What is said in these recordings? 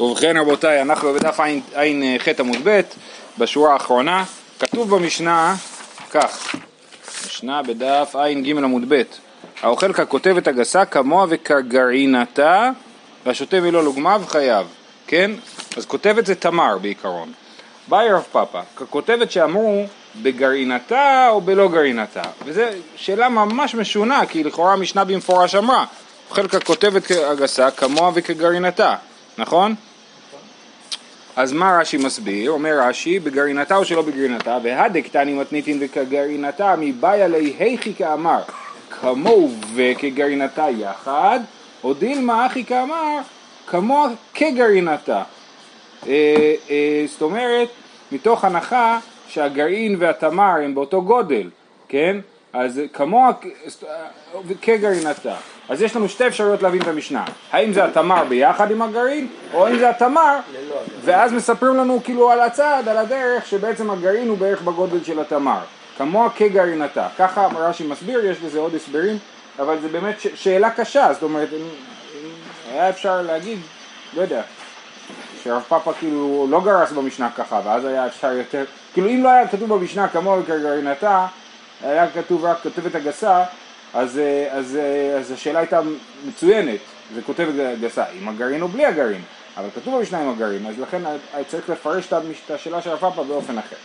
ובכן רבותיי, אנחנו בדף ע"ח עמוד ב', בשורה האחרונה, כתוב במשנה כך, משנה בדף ע"ג עמוד ב', האוכל ככותבת הגסה כמוה וכגרעינתה והשותה מלא לוגמיו חייב, כן? אז כותבת זה תמר בעיקרון. באי רב פאפא, ככותבת שאמרו בגרעינתה או בלא גרעינתה, וזו שאלה ממש משונה, כי לכאורה המשנה במפורש אמרה, אוכל ככותבת הגסה כמוה וכגרעינתה, נכון? אז מה רש"י מסביר? אומר רש"י, בגרעינתה או שלא בגרעינתה, והדק תני מתניתין וכגרעינתה, מבעיה לי היכי כאמר, כמוהו וכגרעינתה יחד, או דילמה אחי כאמר, כמוה כגרעינתה. אה, אה, זאת אומרת, מתוך הנחה שהגרעין והתמר הם באותו גודל, כן? אז כמוה כגרעינתה. אז יש לנו שתי אפשרויות להבין את המשנה, האם זה התמר ביחד עם הגרעין, או האם זה התמר, ואז מספרים לנו כאילו על הצד, על הדרך, שבעצם הגרעין הוא בערך בגודל של התמר, כמוה כגרעינתה, ככה רש"י מסביר, יש לזה עוד הסברים, אבל זה באמת ש- שאלה קשה, זאת אומרת, אם, אם היה אפשר להגיד, לא יודע, שרב פאפה כאילו לא גרס במשנה ככה, ואז היה אפשר יותר, כאילו אם לא היה כתוב במשנה כמוה כגרעינתה, היה כתוב רק כותבת הגסה, אז, אה, אז, אה, אז השאלה הייתה מצוינת, זה כותבת גסה, עם הגרעין או בלי הגרעין, אבל כתוב במשנה עם הגרעין, אז לכן צריך לפרש את השאלה של הרב פאפה באופן אחר.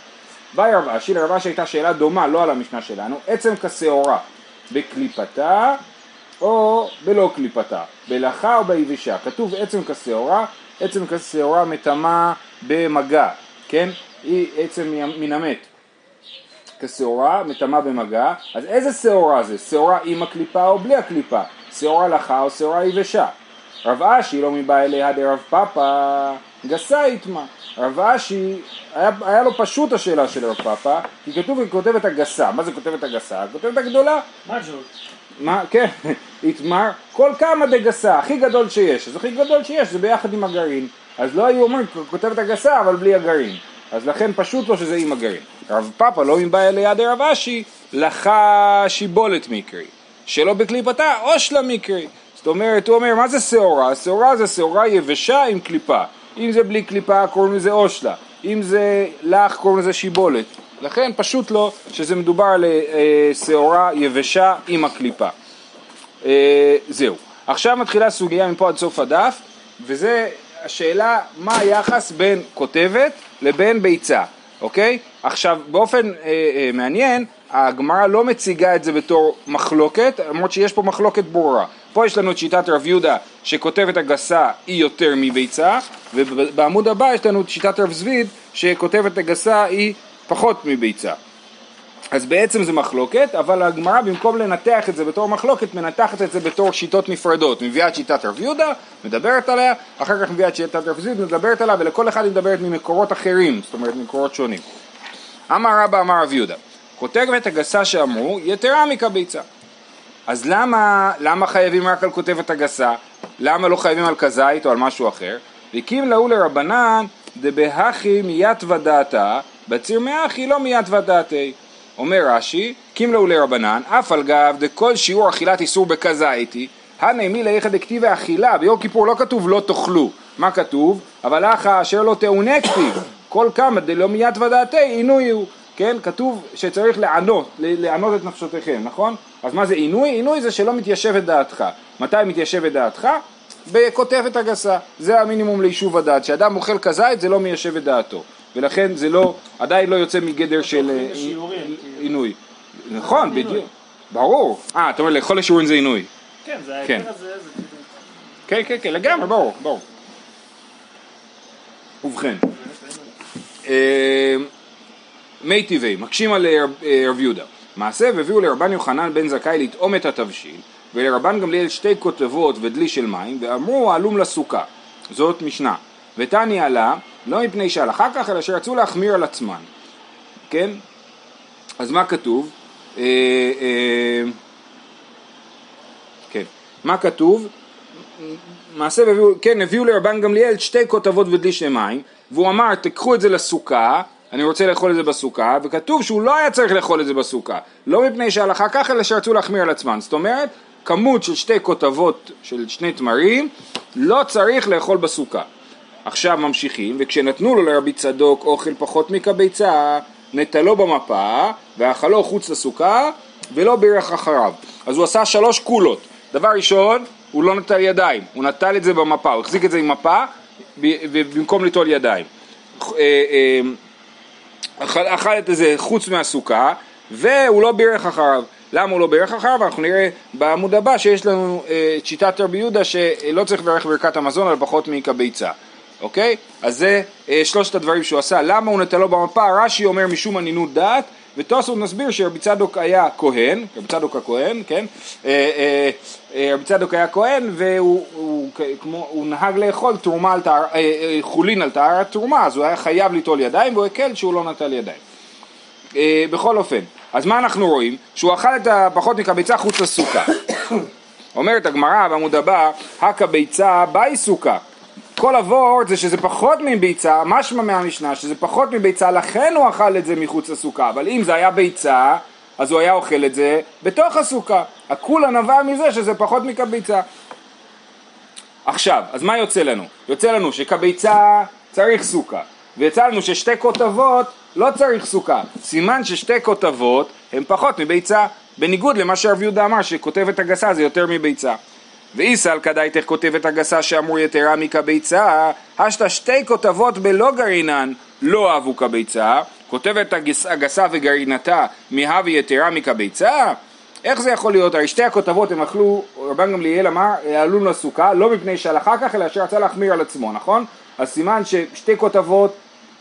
באי רב אשי, לרב אשי הייתה שאלה דומה, לא על המשנה שלנו, עצם כשעורה, בקליפתה או בלא קליפתה, בלחה או ביבשה, כתוב עצם כשעורה, עצם כשעורה מטמא במגע, כן? היא עצם מן המת. כשעורה מטמא במגע, אז איזה שעורה זה? שעורה עם הקליפה או בלי הקליפה? שעורה לחה או שעורה יבשה? רב אשי לא מבא אליה דרב פאפא גסה יטמא. רב אשי, היה, היה לו פשוט השאלה של רב פאפא, כי כתוב כותבת הגסה, מה זה כותבת הגסה? כותבת הגדולה. מה, כן, יתמר, כל כמה דגסה, הכי גדול שיש, אז הכי גדול שיש זה ביחד עם הגרעין, אז לא היו אומרים כותבת הגסה אבל בלי הגרעין, אז לכן פשוט לא שזה עם הגרעין. רב פאפא לא מבא ליד רב אשי, לחה שיבולת מקרי, שלא בקליפתה אושלה מקרי. זאת אומרת, הוא אומר, מה זה שעורה? שעורה זה שעורה יבשה עם קליפה. אם זה בלי קליפה קוראים לזה אושלה, אם זה לך קוראים לזה שיבולת. לכן פשוט לא שזה מדובר על אה, שעורה יבשה עם הקליפה. אה, זהו. עכשיו מתחילה סוגיה מפה עד סוף הדף, וזה השאלה מה היחס בין כותבת לבין ביצה. אוקיי? עכשיו באופן אה, אה, מעניין הגמרא לא מציגה את זה בתור מחלוקת למרות שיש פה מחלוקת ברורה פה יש לנו את שיטת רב יהודה שכותבת הגסה היא יותר מביצה ובעמוד הבא יש לנו את שיטת רב זביד שכותבת הגסה היא פחות מביצה אז בעצם זה מחלוקת, אבל הגמרא במקום לנתח את זה בתור מחלוקת, מנתחת את זה בתור שיטות נפרדות. מביאה את שיטת רב יהודה, מדברת עליה, אחר כך מביאה את שיטת רב זיד, מדברת עליה, ולכל אחד היא מדברת ממקורות אחרים, זאת אומרת ממקורות שונים. אמר רבא אמר רב יהודה, כותבת הגסה שאמרו, יתרה מכביצה. אז למה, למה חייבים רק על כותבת הגסה? למה לא חייבים על כזית או על משהו אחר? והקים להו לרבנן דבהכי מיית ודעתה, בציר מאחי לא מיית ודעתי. אומר רש"י, קימלו לרבנן, אף על גב דכל שיעור אכילת איסור בכזיתי, הנעמי לאיכא דכתיבי אכילה, ביום כיפור לא כתוב לא תאכלו, מה כתוב? אבל אחא אשר לא תאונה כתיב, כל כמה דלא מיית ודעתי עינוי הוא, כן? כתוב שצריך לענות, לענות את נפשותיכם, נכון? אז מה זה עינוי? עינוי זה שלא מתיישבת דעתך. מתי מתיישבת דעתך? בכותבת הגסה, זה המינימום ליישוב הדעת, שאדם אוכל כזית זה לא מיישב את דעתו, ולכן זה לא, עדיין לא יוצא מגדר של אה, עינוי. נכון, בדיוק, ברור. אה, אתה אומר לאכול לשיעורים זה עינוי. כן, זה ההיתר הזה, כן, כן, כן, לגמרי, ברור, ברור. ובכן, אה, מי טבעי, מקשים על אה, רב יהודה. מעשה והביאו לרבן יוחנן בן זכאי לטעום את התבשיל ולרבן גמליאל שתי כותבות ודלי של מים ואמרו העלום לסוכה זאת משנה ותני עלה לא מפני שהלכה כך אלא שרצו להחמיר על עצמן כן? אז מה כתוב? אה, אה, כן מה כתוב? מעשה והביאו, כן, הביאו לרבן גמליאל שתי כותבות ודלי של מים והוא אמר תקחו את זה לסוכה אני רוצה לאכול את זה בסוכה, וכתוב שהוא לא היה צריך לאכול את זה בסוכה, לא מפני שהלכה ככה, אלא שרצו להחמיר על עצמן. זאת אומרת, כמות של שתי כותבות של שני תמרים, לא צריך לאכול בסוכה. עכשיו ממשיכים, וכשנתנו לו לרבי צדוק אוכל פחות מכביצה, נטלו במפה, ואכלו חוץ לסוכה, ולא בירך אחריו. אז הוא עשה שלוש קולות. דבר ראשון, הוא לא נטל ידיים, הוא נטל את זה במפה, הוא החזיק את זה עם מפה, במקום ליטול ידיים. אה, אה, אכל, את זה חוץ מהסוכה, והוא לא בירך אחריו. למה הוא לא בירך אחריו? אנחנו נראה בעמוד הבא שיש לנו אה, את שיטת רבי יהודה שלא צריך לברך ברכת המזון על פחות מכביצה. אוקיי? אז זה אה, שלושת הדברים שהוא עשה. למה הוא נטלו במפה? רש"י אומר משום ענינות דעת, וטוסות מסביר שרבי צדוק היה כהן, רבי צדוק הכהן, כן? אה, אה, אה, רבי צדוק היה כהן והוא נהג לאכול תרומה על טהר, חולין על טהרת תרומה, אז הוא היה חייב ליטול ידיים והוא הקל שהוא לא נטל ידיים. בכל אופן, אז מה אנחנו רואים? שהוא אכל את הפחות מקביצה חוץ לסוכה. אומרת הגמרא בעמוד הבא, הקביצה באי סוכה. כל הוורד זה שזה פחות מביצה, משמע מהמשנה שזה פחות מביצה, לכן הוא אכל את זה מחוץ לסוכה, אבל אם זה היה ביצה, אז הוא היה אוכל את זה בתוך הסוכה. הכולה נבע מזה שזה פחות מכביצה. עכשיו, אז מה יוצא לנו? יוצא לנו שכביצה צריך סוכה, ויצא לנו ששתי כותבות לא צריך סוכה. סימן ששתי כותבות הן פחות מביצה, בניגוד למה שרב יהודה אמר שכותבת הגסה זה יותר מביצה. ואיסל כדאיתך כותבת הגסה שאמור יתרה מכביצה, השתא שתי כותבות בלא גרעינן לא אהבו כביצה, כותבת הגסה וגרעינתה מהווה יתרה מכביצה? איך זה יכול להיות? הרי שתי הכותבות הם אכלו, רבן גמליאל אמר, עלו לסוכה, לא מפני שעל אחר כך, אלא שרצה להחמיר על עצמו, נכון? אז סימן ששתי כותבות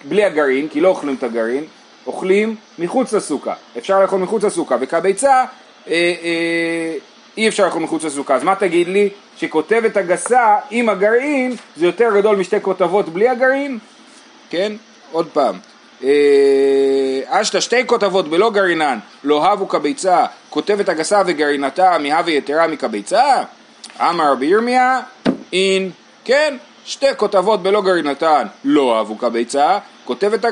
בלי הגרעין, כי לא אוכלים את הגרעין, אוכלים מחוץ לסוכה. אפשר לאכול מחוץ לסוכה, וכביצה אה, אה, אי אפשר לאכול מחוץ לסוכה. אז מה תגיד לי? שכותבת הגסה עם הגרעין זה יותר גדול משתי כותבות בלי הגרעין? כן? עוד פעם. אה, אשתא שתי כותבות בלא גרעינן לא הבו כביצה כותבת הגסה וגרעינתה מהווה יתרה מכביצה? אמר רבי ירמיה אין כן שתי כותבות בלא גרעינתן לא אהבו כביצה כותבת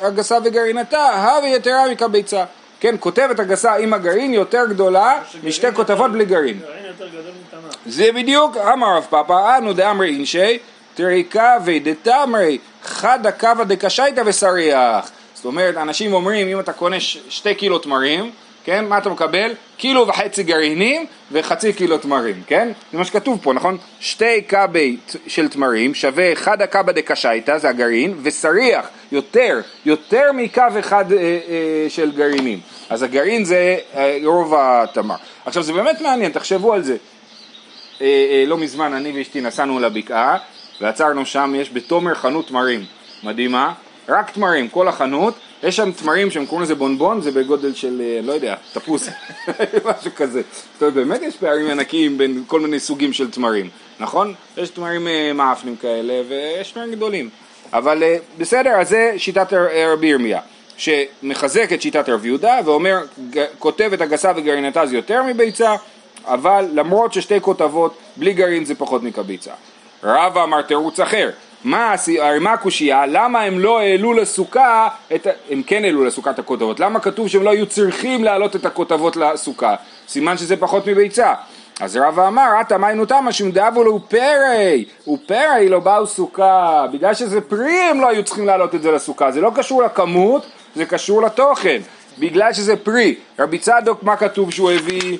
הגסה וגרעינתה הווה יתרה מכביצה כן, כותבת הגסה עם הגרעין יותר גדולה משתי כותבות בלי גרעין. זה בדיוק, אמר רב פאפא, אנו דאמרי אינשי, תריקה ודתמרי, חדא קבא דקשייתא וסריח. זאת אומרת, אנשים אומרים, אם אתה קונה שתי קילו תמרים, כן? מה אתה מקבל? קילו וחצי גרעינים וחצי קילו תמרים, כן? זה מה שכתוב פה, נכון? שתי קבי של תמרים שווה אחד הקבא דקשייתא, זה הגרעין, וסריח, יותר, יותר מקו אחד אה, אה, של גרעינים. אז הגרעין זה אה, רוב התמר. עכשיו זה באמת מעניין, תחשבו על זה. אה, אה, לא מזמן אני ואשתי נסענו לבקעה ועצרנו שם, יש בתומר חנות תמרים. מדהימה, רק תמרים, כל החנות. יש שם תמרים שהם קוראים לזה בונבון, זה בגודל של, אה, לא יודע, תפוס, משהו כזה. זאת אומרת, באמת יש פערים ענקיים בין כל מיני סוגים של תמרים, נכון? יש תמרים אה, מאפנים כאלה ויש תמרים גדולים. אבל אה, בסדר, אז זה שיטת רבי ירמיה, שמחזק את שיטת רבי יהודה ואומר, כותב את הגסה וגרעינתה זה יותר מביצה, אבל למרות ששתי כותבות בלי גרעין זה פחות מקביצה. רבא אמר תירוץ אחר, מה, הרי מה הקושייה? למה הם לא העלו לסוכה, את, הם כן העלו לסוכה את הכותבות, למה כתוב שהם לא היו צריכים להעלות את הכותבות לסוכה? סימן שזה פחות מביצה. אז רבא אמר, עתה מיינו תמה שמדאבו לו פרי, ופרי לא באו סוכה, בגלל שזה פרי הם לא היו צריכים להעלות את זה לסוכה, זה לא קשור לכמות, זה קשור לתוכן, בגלל שזה פרי. רבי צדוק, מה כתוב שהוא הביא?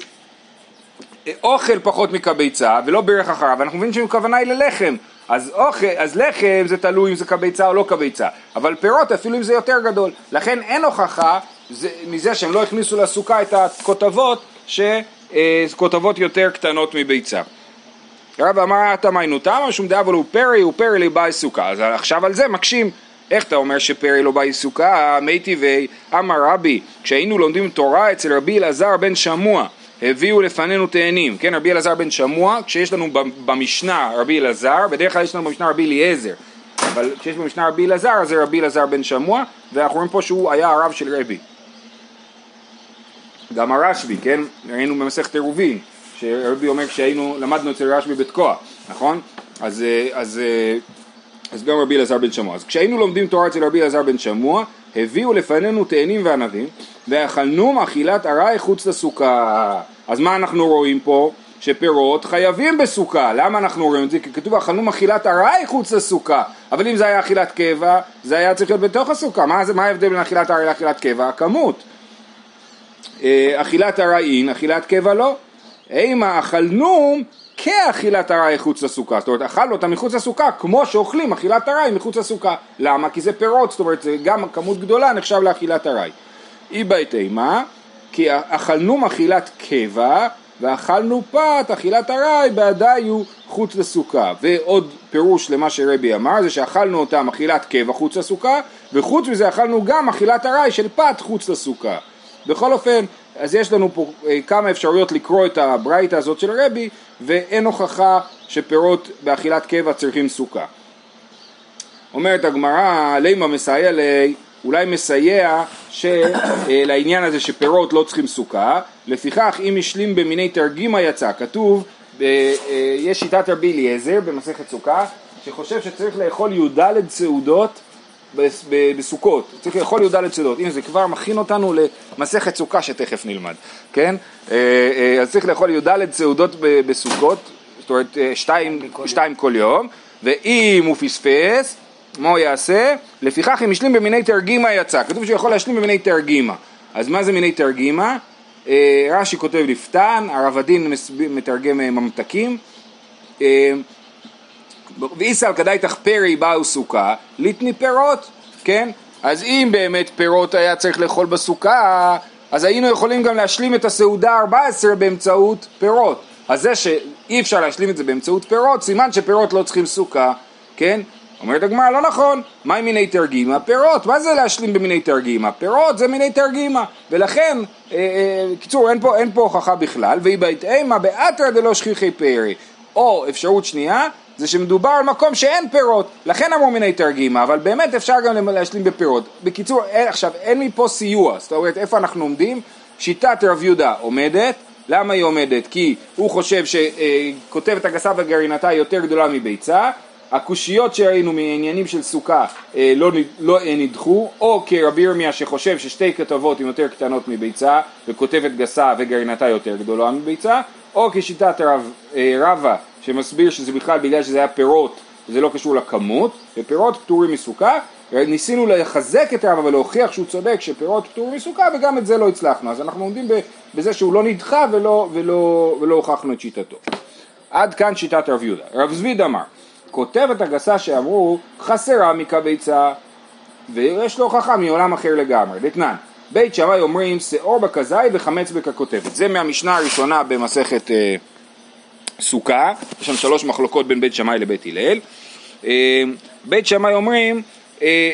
אוכל פחות מכביצה ולא ברך אחריו, אנחנו מבינים שהכוונה היא ללחם, אז, אוכל, אז לחם זה תלוי אם זה כביצה או לא כביצה, אבל פירות אפילו אם זה יותר גדול, לכן אין הוכחה זה, מזה שהם לא הכניסו לסוכה את הכותבות שכותבות יותר קטנות מביצה. רב אמר אתה מיינו תמה שום דאבל הוא פרי הוא פרי לבאי סוכה, אז עכשיו על זה מקשים איך אתה אומר שפרי לא באי סוכה? מי טבעי אמר רבי כשהיינו לומדים תורה אצל רבי אלעזר בן שמוע הביאו לפנינו תאנים, כן, רבי אלעזר בן שמוע, כשיש לנו במשנה רבי אלעזר, בדרך כלל יש לנו במשנה רבי אליעזר, אבל כשיש במשנה רבי אלעזר, אז זה רבי אלעזר בן שמוע, ואנחנו רואים פה שהוא היה הרב של רבי. גם הרשב"י, כן, ראינו במסכת עירובין, שרבי אומר כשהיינו, למדנו אצל רשב"י בתקוע, נכון? אז, אה, אז, אה, אז גם רבי אלעזר בן שמוע. אז כשהיינו לומדים תורה אצל רבי אלעזר בן שמוע, הביאו לפנינו תאנים וענבים, ואכלנו מאכילת ארעי חוץ לסוכה. אז מה אנחנו רואים פה? שפירות חייבים בסוכה. למה אנחנו רואים את זה? כי כתוב אכלנו אכילת ארעי חוץ לסוכה. אבל אם זה היה אכילת קבע, זה היה צריך להיות בתוך הסוכה. מה, זה, מה ההבדל בין אכילת ארעי לאכילת קבע? הכמות. אה, אכילת ארעין, אכילת קבע לא. אימה אכלנו כאכילת ארעי חוץ לסוכה, זאת אומרת אכלנו אותה מחוץ לסוכה כמו שאוכלים אכילת ארעי מחוץ לסוכה, למה? כי זה פירות, זאת אומרת זה גם כמות גדולה נחשב לאכילת ארעי. אי בית אימה, כי אכלנו אכילת קבע ואכלנו פת אכילת ארעי בעדיו חוץ לסוכה. ועוד פירוש למה שרבי אמר זה שאכלנו אותם אכילת קבע חוץ לסוכה וחוץ מזה אכלנו גם אכילת ארעי של פת חוץ לסוכה. בכל אופן, אז יש לנו פה אה, כמה אפשרויות לקרוא את הברייתא הזאת של רבי ואין הוכחה שפירות באכילת קבע צריכים סוכה. אומרת הגמרא, לימה מסייע לי, אולי מסייע אה, לעניין הזה שפירות לא צריכים סוכה, לפיכך אם השלים במיני תרגימה יצא, כתוב, אה, יש שיטת רבי אליעזר במסכת סוכה, שחושב שצריך לאכול י"ד סעודות בסוכות, צריך לאכול י"ד סעודות, הנה זה כבר מכין אותנו למסכת סוכה שתכף נלמד, כן? אה, אה, אז צריך לאכול י"ד סעודות בסוכות, זאת אומרת אה, שתיים, שתיים כל יום, ואם הוא פספס, מה הוא יעשה? לפיכך אם השלים במיני תרגימה יצא, כתוב שהוא יכול להשלים במיני תרגימה, אז מה זה מיני תרגימה? רש"י כותב לפתן, הרב הדין מתרגם ממתקים ואיסל כדאי תחפרי באו סוכה, ליטני פירות, כן? אז אם באמת פירות היה צריך לאכול בסוכה, אז היינו יכולים גם להשלים את הסעודה 14 באמצעות פירות. אז זה שאי אפשר להשלים את זה באמצעות פירות, סימן שפירות לא צריכים סוכה, כן? אומרת הגמרא, לא נכון, מה עם מיני תרגימה? פירות, מה זה להשלים במיני תרגימה? פירות זה מיני תרגימה, ולכן, אה, אה, קיצור, אין פה, אין פה הוכחה בכלל, והיא בית אימה באתרא דלא שכיחי פרי, או אפשרות שנייה, זה שמדובר על מקום שאין פירות, לכן אמרו מיני תרגימה, אבל באמת אפשר גם להשלים בפירות. בקיצור, אין, עכשיו, אין מפה סיוע, זאת אומרת, איפה אנחנו עומדים? שיטת רב יהודה עומדת, למה היא עומדת? כי הוא חושב שכותבת הגסה וגרעינתה יותר גדולה מביצה, הקושיות שראינו מעניינים של סוכה אה, לא, לא נדחו, או כרבי ירמיה שחושב ששתי כתבות הן יותר קטנות מביצה וכותבת גסה וגרעינתה יותר גדולה מביצה, או כשיטת רב, אה, רבה שמסביר שזה בכלל בגלל שזה היה פירות וזה לא קשור לכמות, ופירות פטורים מסוכה, ניסינו לחזק את הרב ולהוכיח שהוא צודק שפירות פטורים מסוכה וגם את זה לא הצלחנו, אז אנחנו עומדים בזה שהוא לא נדחה ולא, ולא, ולא הוכחנו את שיטתו. עד כאן שיטת רב יהודה. רב זביד אמר, כותבת הגסה שאמרו חסרה מקביצה ויש לו הוכחה מעולם אחר לגמרי, דתנן בית שמאי אומרים שאור בכזית וחמץ בככותבת זה מהמשנה הראשונה במסכת אה, סוכה, יש שם שלוש מחלוקות בין בית שמאי לבית הלל. אה, בית שמאי אומרים, אה,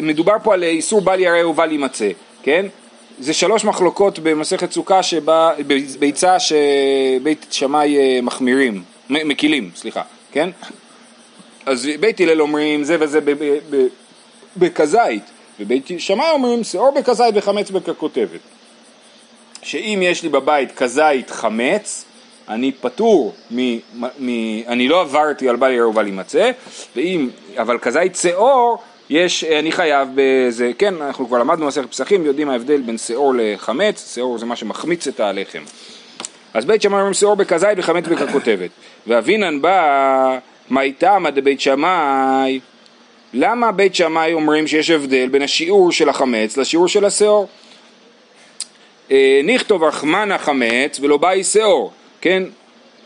מדובר פה על איסור בל יראה ובל יימצא, כן? זה שלוש מחלוקות במסכת סוכה שבה, ביצה שבית שמאי אה, מחמירים, מקילים, סליחה, כן? אז בית הלל אומרים זה וזה בכזית, ובית שמאי אומרים שאור בכזית וחמץ בככותבת. שאם יש לי בבית כזית חמץ, אני פטור, מ, מ, אני לא עברתי על בל יראה ובל יימצא, ואם, אבל כזית שאור, יש, אני חייב בזה, כן, אנחנו כבר למדנו מסכת פסחים, יודעים ההבדל בין שאור לחמץ, שאור זה מה שמחמיץ את הלחם. אז בית שמאי אומרים שאור בכזית וחמץ בככותבת. ואבינן בא, מה איתם עד בית שמאי? למה בית שמאי אומרים שיש הבדל בין השיעור של החמץ לשיעור של השאור? אה, נכתוב רחמנה חמץ ולא באי שאור כן,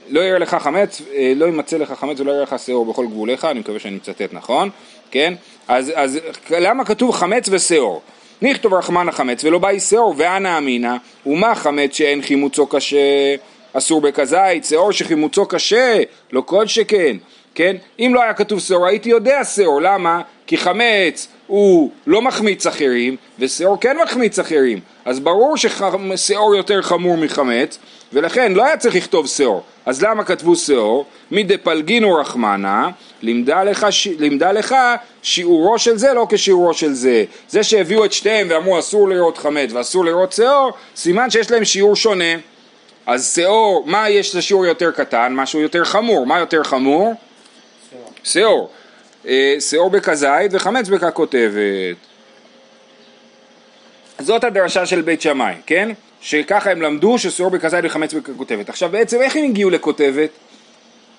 לא יראה לך חמץ, אה, לא יימצא לך חמץ ולא יראה לך שאור בכל גבוליך, אני מקווה שאני מצטט נכון, כן? אז, אז למה כתוב חמץ ושאור? נכתוב רחמן החמץ ולא באי שאור ואנא אמינא ומה חמץ שאין חימוצו קשה אסור בכזית, שאור שחימוצו קשה, לא כל שכן, כן? אם לא היה כתוב שאור הייתי יודע שאור, למה? כי חמץ הוא לא מחמיץ אחרים ושאור כן מחמיץ אחרים, אז ברור ששאור יותר חמור מחמץ ולכן לא היה צריך לכתוב שאור. אז למה כתבו שאור? מדפלגינו רחמנה, לימדה לך, ש... לימדה לך שיעורו של זה לא כשיעורו של זה. זה שהביאו את שתיהם ואמרו אסור לראות חמץ ואסור לראות שאור, סימן שיש להם שיעור שונה. אז שאור, מה יש לשיעור יותר קטן? משהו יותר חמור. מה יותר חמור? שאור. אה, שאור בכזית וחמץ בככותבת. זאת הדרשה של בית שמאי, כן? שככה הם למדו ששעור בכזית וחמץ בכותבת. עכשיו בעצם איך הם הגיעו לכותבת?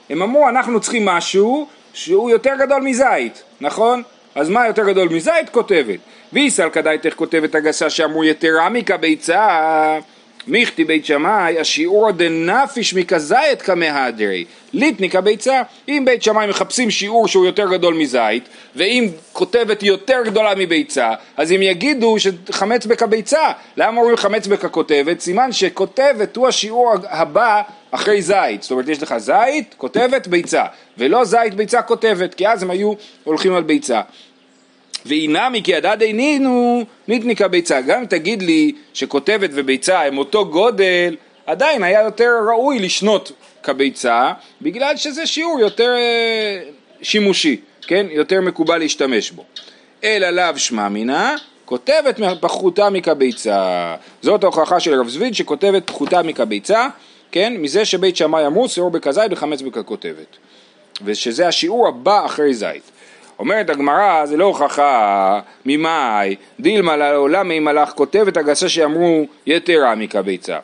הם אמרו אנחנו צריכים משהו שהוא יותר גדול מזית, נכון? אז מה יותר גדול מזית? כותבת. ואיסל כדאי איך כותבת הגסה שאמרו יתרה מקביצה מיכתי בית שמאי, השיעור דנפיש מכזית כמהדרי, ליטני כביצה. אם בית שמאי מחפשים שיעור שהוא יותר גדול מזית, ואם כותבת יותר גדולה מביצה, אז הם יגידו שחמץ בכביצה. למה אומרים חמץ בככותבת? סימן שכותבת הוא השיעור הבא אחרי זית. זאת אומרת, יש לך זית, כותבת, ביצה, ולא זית, ביצה, כותבת, כי אז הם היו הולכים על ביצה. ואינמי כי הדד אינינו ניתניקה ביצה. גם אם תגיד לי שכותבת וביצה הם אותו גודל, עדיין היה יותר ראוי לשנות כביצה, בגלל שזה שיעור יותר אה, שימושי, כן? יותר מקובל להשתמש בו. אלא לאו שמע כותבת פחותה מכביצה. זאת ההוכחה של רב זביד שכותבת פחותה מכביצה, כן? מזה שבית שמאי אמרו שיעור בכזית וחמץ בככותבת. ושזה השיעור הבא אחרי זית. אומרת הגמרא, זה לא הוכחה ממאי, דילמה לעולם מי מלאך כותבת הגסה שאמרו יתרה מכביצה.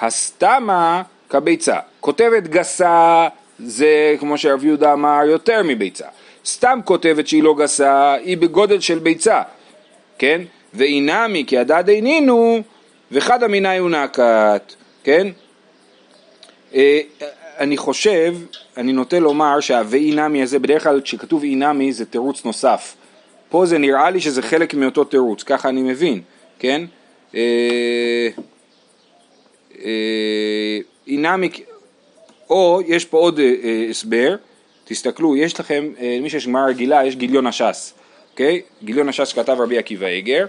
הסתמה כביצה. כותבת גסה זה כמו שרב יהודה אמר יותר מביצה. סתם כותבת שהיא לא גסה היא בגודל של ביצה, כן? ואינמי כי הדד אינינו וחד המינה יונקת, כן? אה, אני חושב, אני נוטה לומר שה"ואי נמי" הזה, בדרך כלל כשכתוב אי נמי זה תירוץ נוסף. פה זה נראה לי שזה חלק מאותו תירוץ, ככה אני מבין, כן? אי אה, נמי, אה, או יש פה עוד אה, הסבר, תסתכלו, יש לכם, מי שיש גמרא רגילה, יש גיליון הש"ס, אוקיי? גיליון הש"ס כתב רבי עקיבא איגר,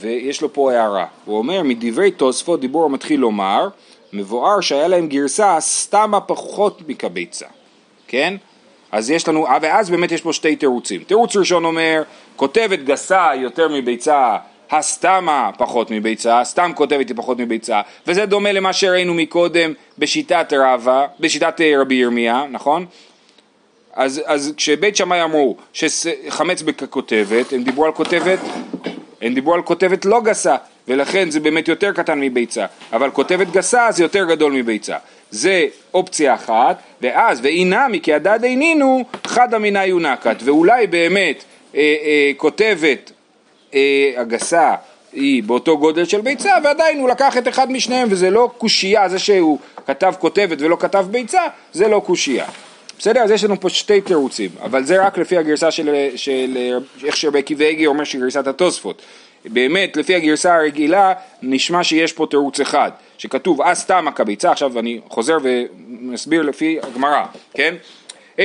ויש לו פה הערה, הוא אומר מדברי תוספות דיבור המתחיל לומר מבואר שהיה להם גרסה סתמה פחות מקביצה, כן? אז יש לנו, ואז באמת יש פה שתי תירוצים. תירוץ ראשון אומר, כותבת גסה יותר מביצה, הסתמה פחות מביצה, סתם כותבת היא פחות מביצה, וזה דומה למה שראינו מקודם בשיטת רבא, בשיטת אה, רבי ירמיה, נכון? אז, אז כשבית שמאי אמרו שחמץ בכותבת, הם דיברו על כותבת, הם דיברו על כותבת לא גסה, ולכן זה באמת יותר קטן מביצה, אבל כותבת גסה זה יותר גדול מביצה. זה אופציה אחת, ואז ואי נמי כי הדד אינינו חד אמינה יונקת, ואולי באמת אה, אה, כותבת אה, הגסה היא באותו גודל של ביצה, ועדיין הוא לקח את אחד משניהם, וזה לא קושייה, זה שהוא כתב כותבת ולא כתב ביצה, זה לא קושייה. בסדר? אז יש לנו פה שתי תירוצים, אבל זה רק לפי הגרסה של, של איך שרבי ואיגי אומר שגרסת התוספות. באמת, לפי הגרסה הרגילה, נשמע שיש פה תירוץ אחד, שכתוב אז תמה כביצה, עכשיו אני חוזר ומסביר לפי הגמרא, כן?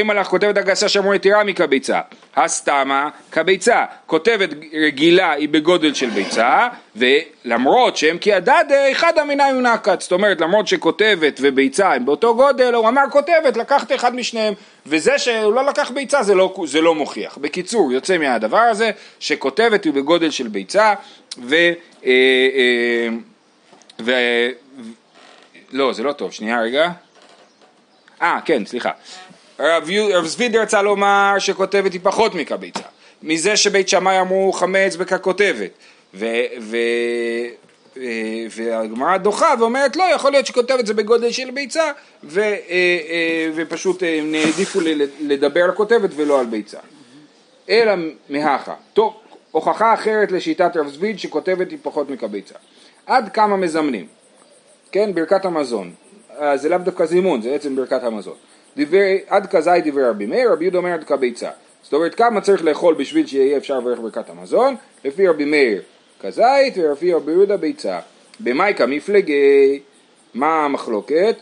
אם מלאך כותבת הגסה שאמרו יתירה מקביצה, הסתמה כביצה, כותבת רגילה היא בגודל של ביצה, ולמרות שהם כי הדד אחד המינה יונקת, זאת אומרת למרות שכותבת וביצה הם באותו גודל, הוא אמר כותבת, לקחת אחד משניהם, וזה שהוא לא לקח ביצה זה לא, זה לא מוכיח. בקיצור, יוצא מהדבר הזה שכותבת היא בגודל של ביצה, ו... אה, אה, ו... לא, זה לא טוב, שנייה רגע. אה, כן, סליחה. רב, רב זביד רצה לומר שכותבת היא פחות מקביצה, מזה שבית שמאי אמרו חמץ בככותבת, והגמרא דוחה ואומרת לא, יכול להיות שכותבת זה בגודל של ביצה, ו, אה, אה, ופשוט אה, הם העדיפו לדבר על כותבת ולא על ביצה. אלא מהכה. טוב, הוכחה אחרת לשיטת רב זביד שכותבת היא פחות מקביצה. עד כמה מזמנים, כן, ברכת המזון. זה לאו דווקא זימון, זה בעצם ברכת המזון. דברי, עד כזית דברי רבי מאיר, רבי יהודה אומר עד כביצה. זאת אומרת כמה צריך לאכול בשביל שיהיה אפשר לברך ברכת המזון, לפי רבי מאיר כזית ולפי רבי יהודה ביצה. במייקה מפלגי, מה המחלוקת?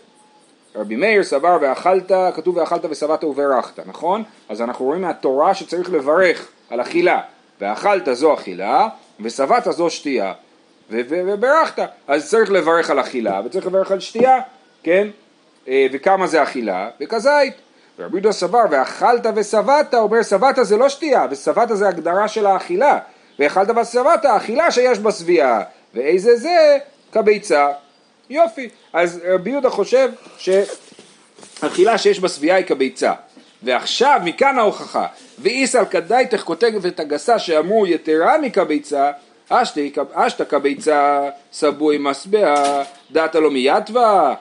רבי מאיר סבר ואכלת, כתוב ואכלת ושבעת וברכת, נכון? אז אנחנו רואים מהתורה שצריך לברך על אכילה, ואכלת זו אכילה, ושבעת זו שתייה, וברכת, אז צריך לברך על אכילה וצריך לברך על שתייה, כן? אה, וכמה זה אכילה? וכזית. ורבי יהודה סבר, ואכלת ושבעת, אומר שבעת זה לא שתייה, ושבעת זה הגדרה של האכילה. ואכלת ושבעת, האכילה שיש בשביעה. ואיזה זה? כביצה. יופי. אז רבי יהודה חושב שאכילה שיש בשביעה היא כביצה. ועכשיו מכאן ההוכחה, ואיסל כדאיתך כותבת הגסה שאמרו יתרה מכביצה, אשתא כביצה סבוי משבע, דעתה לו מיתווה,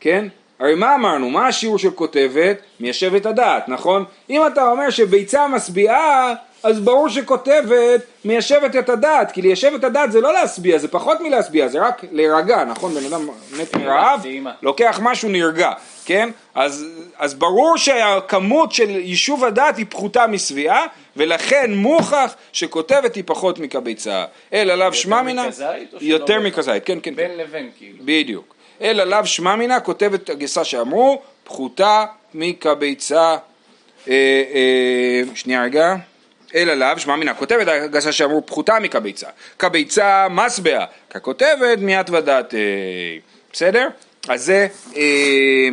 כן? הרי מה אמרנו? מה השיעור של כותבת? מיישב את הדעת, נכון? אם אתה אומר שביצה משביעה, אז ברור שכותבת מיישבת את הדעת, כי ליישב את הדעת זה לא להשביע, זה פחות מלהשביע, זה רק להירגע, נכון? בן אדם מת מרעב, לוקח משהו נרגע, כן? אז, אז ברור שהכמות של יישוב הדעת היא פחותה משביעה, ולכן מוכח שכותבת היא פחות מקביצה. אל עליו שמע מינה, יותר מכזית, כן, כן. בין לבין כאילו. בדיוק. אל עליו שמע מינה, כותבת הגסה שאמרו, פחותה מקביצה. אה, אה, שנייה רגע. אל עליו, שמע מינה, כותבת הגסה שאמרו פחותה מקביצה. קביצה מסבע, ככותבת מיית ודעת. אה, בסדר? אז זה... אה,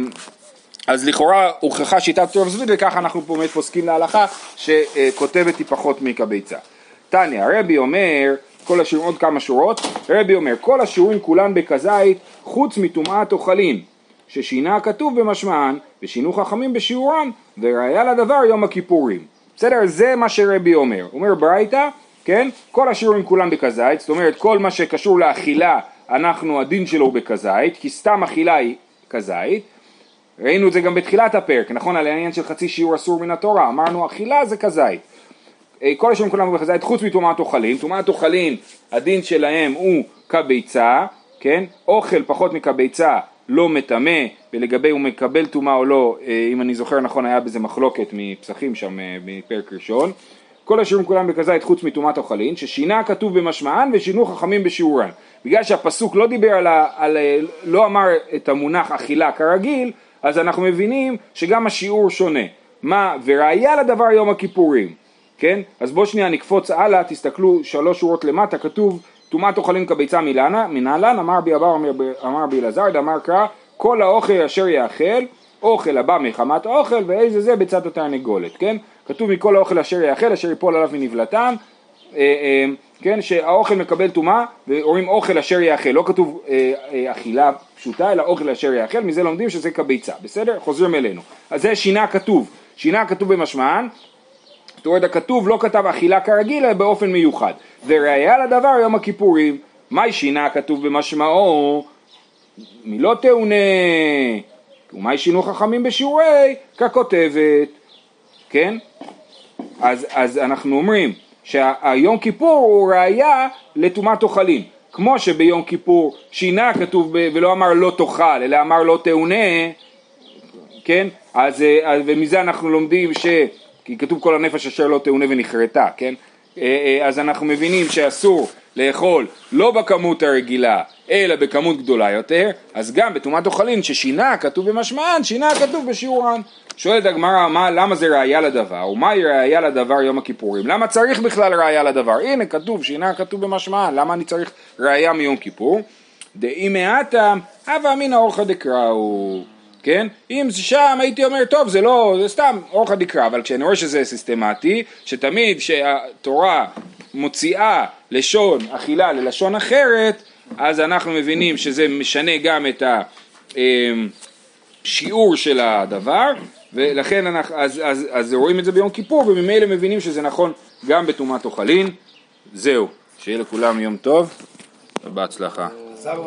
אז לכאורה הוכחה שיטת רב זווית וככה אנחנו באמת פוסקים להלכה שכותבת היא פחות מקביצה. תניא, הרבי אומר, כל השיעור, עוד כמה שורות, הרבי אומר, כל השיעורים כולם בכזית חוץ מטומאת אוכלים, ששינה הכתוב במשמען ושינו חכמים בשיעורם וראיה לדבר יום הכיפורים. בסדר? זה מה שרבי אומר. אומר ברייתא, כן? כל השיעורים כולם בכזית, זאת אומרת כל מה שקשור לאכילה, אנחנו, הדין שלו הוא בכזית, כי סתם אכילה היא כזית. ראינו את זה גם בתחילת הפרק, נכון? על העניין של חצי שיעור אסור מן התורה, אמרנו אכילה זה כזית. אה, כל השיעורים כולם בכזית חוץ מטומאת אוכלים, טומאת אוכלים הדין שלהם הוא כביצה, כן? אוכל פחות מכביצה לא מטמא, ולגבי הוא מקבל טומאה או לא, אה, אם אני זוכר נכון היה בזה מחלוקת מפסחים שם אה, מפרק ראשון. כל השיעורים כולם בכזית חוץ מטומאת אוכלין, ששינה כתוב במשמען ושינו חכמים בשיעורן. בגלל שהפסוק לא דיבר על, ה, על לא אמר את המונח אכילה כרגיל, אז אנחנו מבינים שגם השיעור שונה. מה, וראיה לדבר יום הכיפורים, כן? אז בואו שנייה נקפוץ הלאה, תסתכלו שלוש שורות למטה, כתוב טומאת אוכלים כביצה מלנה, מנהלן, אמר בי אבר, אמר בי אלעזר, דאמר קרא, כל האוכל אשר יאכל, אוכל הבא מחמת האוכל, ואיזה זה בצד התרנגולת, כן? כתוב מכל האוכל אשר יאכל, אשר יפול עליו מנבלתם, אה, אה, כן, שהאוכל מקבל טומאה, ואומרים אוכל אשר יאכל, לא כתוב אה, אכילה פשוטה, אלא אוכל אשר יאכל, מזה לומדים שזה כביצה, בסדר? חוזרים אלינו. אז זה שינה כתוב, שינה כתוב במשמען, זאת אומרת הכתוב לא כתב אכילה כרגיל, אלא באופן מיוחד. וראיה לדבר יום הכיפורים, מהי שינה הכתוב במשמעו? מלא תאונה, ומהי שינו חכמים בשיעורי? ככותבת, כן? אז, אז אנחנו אומרים שהיום כיפור הוא ראיה לטומאת אוכלים. כמו שביום כיפור שינה כתוב ב, ולא אמר לא תאכל, אלא אמר לא תאונה, כן? אז, אז ומזה אנחנו לומדים ש... כי כתוב כל הנפש אשר לא תאונה ונכרתה, כן? אה, אה, אז אנחנו מבינים שאסור לאכול לא בכמות הרגילה אלא בכמות גדולה יותר, אז גם בטומאת אוכלין ששינה כתוב במשמען, שינה כתוב בשיעורן. שואלת הגמרא למה זה ראייה לדבר, ומהי ראייה לדבר יום הכיפורים? למה צריך בכלל ראייה לדבר? הנה כתוב, שינה כתוב במשמען, למה אני צריך ראייה מיום כיפור? דאי מעטם, הווה אמינא אורחא דקראו. כן? אם זה שם הייתי אומר טוב זה לא, זה סתם אורחא דקרא, אבל כשאני רואה שזה סיסטמטי, שתמיד שהתורה מוציאה לשון אכילה ללשון אחרת, אז אנחנו מבינים שזה משנה גם את השיעור של הדבר, ולכן אנחנו, אז, אז, אז רואים את זה ביום כיפור, וממילא מבינים שזה נכון גם בטומאת אוכלין. זהו, שיהיה לכולם יום טוב ובהצלחה.